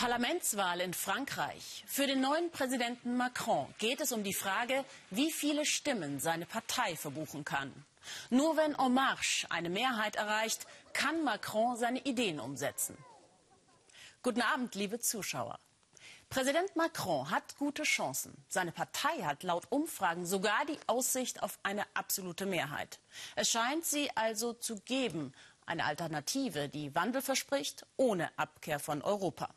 Parlamentswahl in Frankreich. Für den neuen Präsidenten Macron geht es um die Frage, wie viele Stimmen seine Partei verbuchen kann. Nur wenn En Marche eine Mehrheit erreicht, kann Macron seine Ideen umsetzen. Guten Abend, liebe Zuschauer. Präsident Macron hat gute Chancen. Seine Partei hat laut Umfragen sogar die Aussicht auf eine absolute Mehrheit. Es scheint sie also zu geben, eine Alternative, die Wandel verspricht, ohne Abkehr von Europa.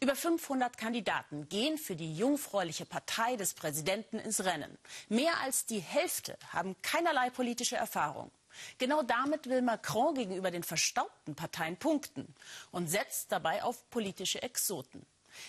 Über 500 Kandidaten gehen für die jungfräuliche Partei des Präsidenten ins Rennen. Mehr als die Hälfte haben keinerlei politische Erfahrung. Genau damit will Macron gegenüber den verstaubten Parteien punkten und setzt dabei auf politische Exoten.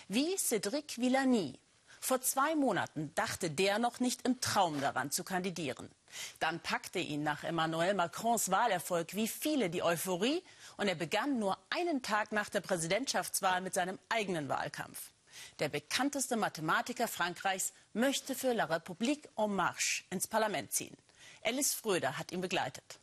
Wie Cédric Villani. Vor zwei Monaten dachte der noch nicht im Traum daran zu kandidieren. Dann packte ihn nach Emmanuel Macrons Wahlerfolg wie viele die Euphorie und er begann nur einen Tag nach der Präsidentschaftswahl mit seinem eigenen Wahlkampf. Der bekannteste Mathematiker Frankreichs möchte für La République en Marche ins Parlament ziehen. Alice Fröder hat ihn begleitet.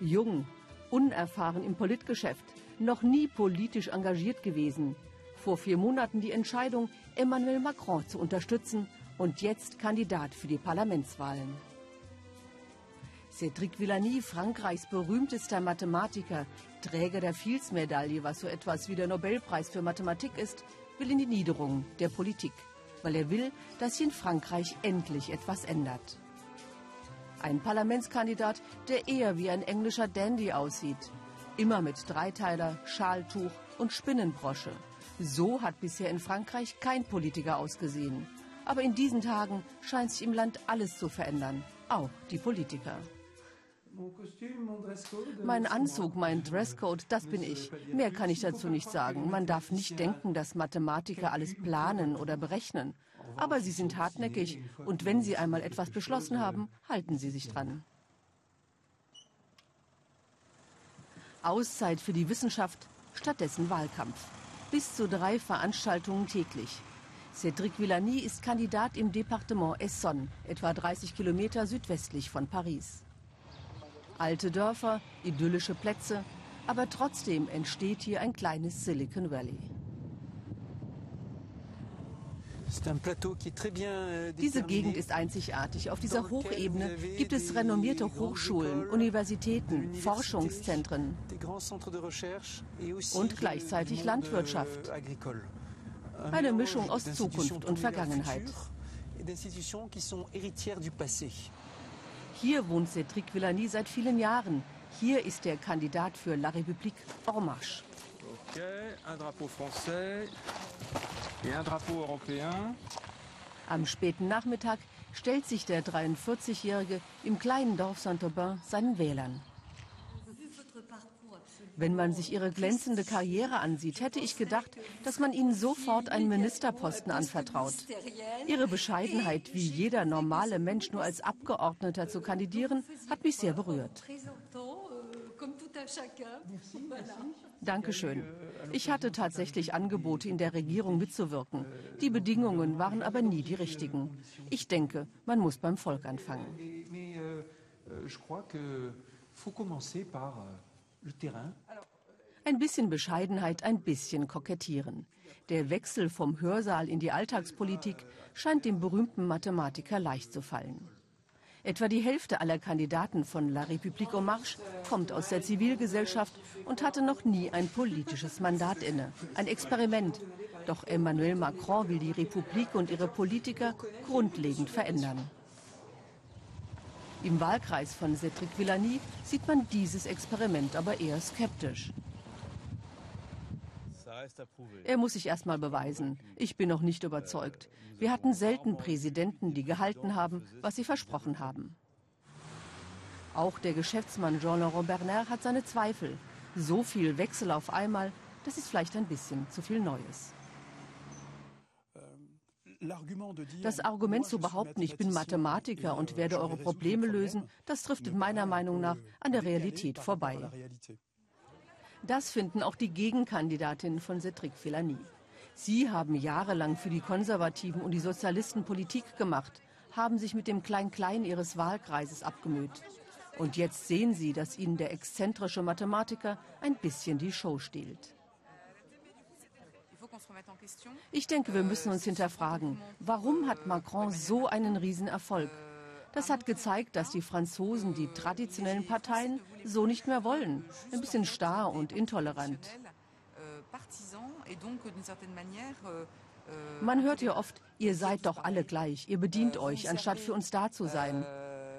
Jung, unerfahren im Politgeschäft, noch nie politisch engagiert gewesen. Vor vier Monaten die Entscheidung, Emmanuel Macron zu unterstützen und jetzt Kandidat für die Parlamentswahlen. Cédric Villani, Frankreichs berühmtester Mathematiker, Träger der Fields-Medaille, was so etwas wie der Nobelpreis für Mathematik ist, will in die Niederung der Politik, weil er will, dass sich in Frankreich endlich etwas ändert. Ein Parlamentskandidat, der eher wie ein englischer Dandy aussieht. Immer mit Dreiteiler, Schaltuch und Spinnenbrosche. So hat bisher in Frankreich kein Politiker ausgesehen. Aber in diesen Tagen scheint sich im Land alles zu verändern, auch die Politiker. Mein Anzug, mein Dresscode, das bin ich. Mehr kann ich dazu nicht sagen. Man darf nicht denken, dass Mathematiker alles planen oder berechnen. Aber sie sind hartnäckig und wenn sie einmal etwas beschlossen haben, halten sie sich dran. Auszeit für die Wissenschaft, stattdessen Wahlkampf. Bis zu drei Veranstaltungen täglich. Cédric Villani ist Kandidat im Departement Essonne, etwa 30 Kilometer südwestlich von Paris. Alte Dörfer, idyllische Plätze, aber trotzdem entsteht hier ein kleines Silicon Valley. Euh, Diese Gegend ist einzigartig. Auf dieser Hochebene gibt es renommierte Hochschulen, Universitäten, Forschungszentren und gleichzeitig euh, Landwirtschaft. Eine Mischung aus Zukunft und Vergangenheit. Hier wohnt Cédric Villani seit vielen Jahren. Hier ist der Kandidat für La République En Marche. Okay, un drapeau français et un drapeau européen. Am späten Nachmittag stellt sich der 43-Jährige im kleinen Dorf Saint-Aubin seinen Wählern. Wenn man sich ihre glänzende Karriere ansieht, hätte ich gedacht, dass man ihnen sofort einen Ministerposten anvertraut. Ihre Bescheidenheit, wie jeder normale Mensch nur als Abgeordneter zu kandidieren, hat mich sehr berührt. Dankeschön. Ich hatte tatsächlich Angebote, in der Regierung mitzuwirken. Die Bedingungen waren aber nie die richtigen. Ich denke, man muss beim Volk anfangen. Ein bisschen Bescheidenheit, ein bisschen Kokettieren. Der Wechsel vom Hörsaal in die Alltagspolitik scheint dem berühmten Mathematiker leicht zu fallen. Etwa die Hälfte aller Kandidaten von La République en Marche kommt aus der Zivilgesellschaft und hatte noch nie ein politisches Mandat inne. Ein Experiment. Doch Emmanuel Macron will die Republik und ihre Politiker grundlegend verändern. Im Wahlkreis von Cédric Villani sieht man dieses Experiment aber eher skeptisch. Er muss sich erst mal beweisen. Ich bin noch nicht überzeugt. Wir hatten selten Präsidenten, die gehalten haben, was sie versprochen haben. Auch der Geschäftsmann Jean-Laurent Bernard hat seine Zweifel. So viel Wechsel auf einmal, das ist vielleicht ein bisschen zu viel Neues. Das Argument zu behaupten, ich bin Mathematiker und werde eure Probleme lösen, das trifft meiner Meinung nach an der Realität vorbei. Das finden auch die Gegenkandidatinnen von Cédric Villani. Sie haben jahrelang für die Konservativen und die Sozialisten Politik gemacht, haben sich mit dem Klein-Klein ihres Wahlkreises abgemüht. Und jetzt sehen sie, dass ihnen der exzentrische Mathematiker ein bisschen die Show stiehlt. Ich denke, wir müssen uns hinterfragen, warum hat Macron so einen Riesenerfolg? Das hat gezeigt, dass die Franzosen die traditionellen Parteien so nicht mehr wollen. Ein bisschen starr und intolerant. Man hört ja oft, ihr seid doch alle gleich, ihr bedient euch, anstatt für uns da zu sein.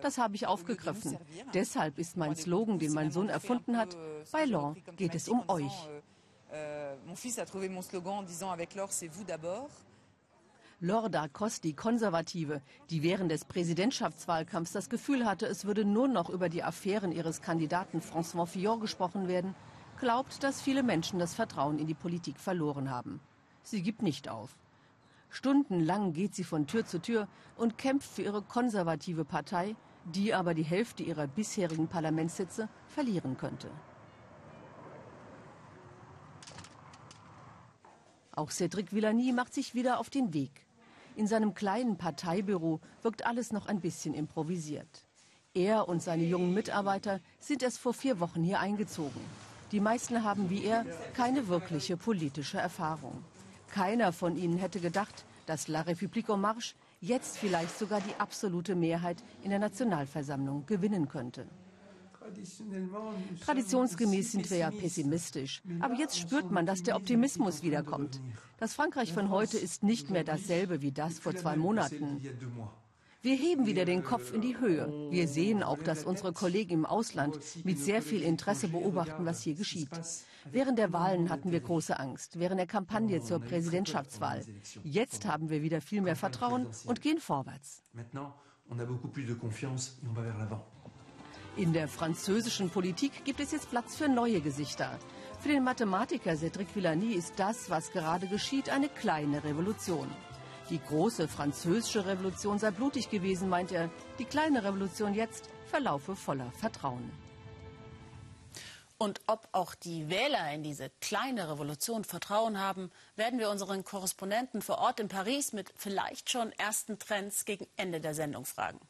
Das habe ich aufgegriffen. Deshalb ist mein Slogan, den mein Sohn erfunden hat, bei Law geht es um euch. Mon fils a trouvé mon slogan en disant avec l'or, c'est vous d'abord. Lorda Kosti, Konservative, die während des Präsidentschaftswahlkampfs das Gefühl hatte, es würde nur noch über die Affären ihres Kandidaten François Fillon gesprochen werden, glaubt, dass viele Menschen das Vertrauen in die Politik verloren haben. Sie gibt nicht auf. Stundenlang geht sie von Tür zu Tür und kämpft für ihre konservative Partei, die aber die Hälfte ihrer bisherigen Parlamentssitze verlieren könnte. Auch Cédric Villani macht sich wieder auf den Weg. In seinem kleinen Parteibüro wirkt alles noch ein bisschen improvisiert. Er und seine jungen Mitarbeiter sind erst vor vier Wochen hier eingezogen. Die meisten haben wie er keine wirkliche politische Erfahrung. Keiner von ihnen hätte gedacht, dass La République en Marche jetzt vielleicht sogar die absolute Mehrheit in der Nationalversammlung gewinnen könnte. Traditionsgemäß sind wir ja pessimistisch. Aber jetzt spürt man, dass der Optimismus wiederkommt. Das Frankreich von heute ist nicht mehr dasselbe wie das vor zwei Monaten. Wir heben wieder den Kopf in die Höhe. Wir sehen auch, dass unsere Kollegen im Ausland mit sehr viel Interesse beobachten, was hier geschieht. Während der Wahlen hatten wir große Angst, während der Kampagne zur Präsidentschaftswahl. Jetzt haben wir wieder viel mehr Vertrauen und gehen vorwärts. In der französischen Politik gibt es jetzt Platz für neue Gesichter. Für den Mathematiker Cédric Villani ist das, was gerade geschieht, eine kleine Revolution. Die große französische Revolution sei blutig gewesen, meint er. Die kleine Revolution jetzt verlaufe voller Vertrauen. Und ob auch die Wähler in diese kleine Revolution Vertrauen haben, werden wir unseren Korrespondenten vor Ort in Paris mit vielleicht schon ersten Trends gegen Ende der Sendung fragen.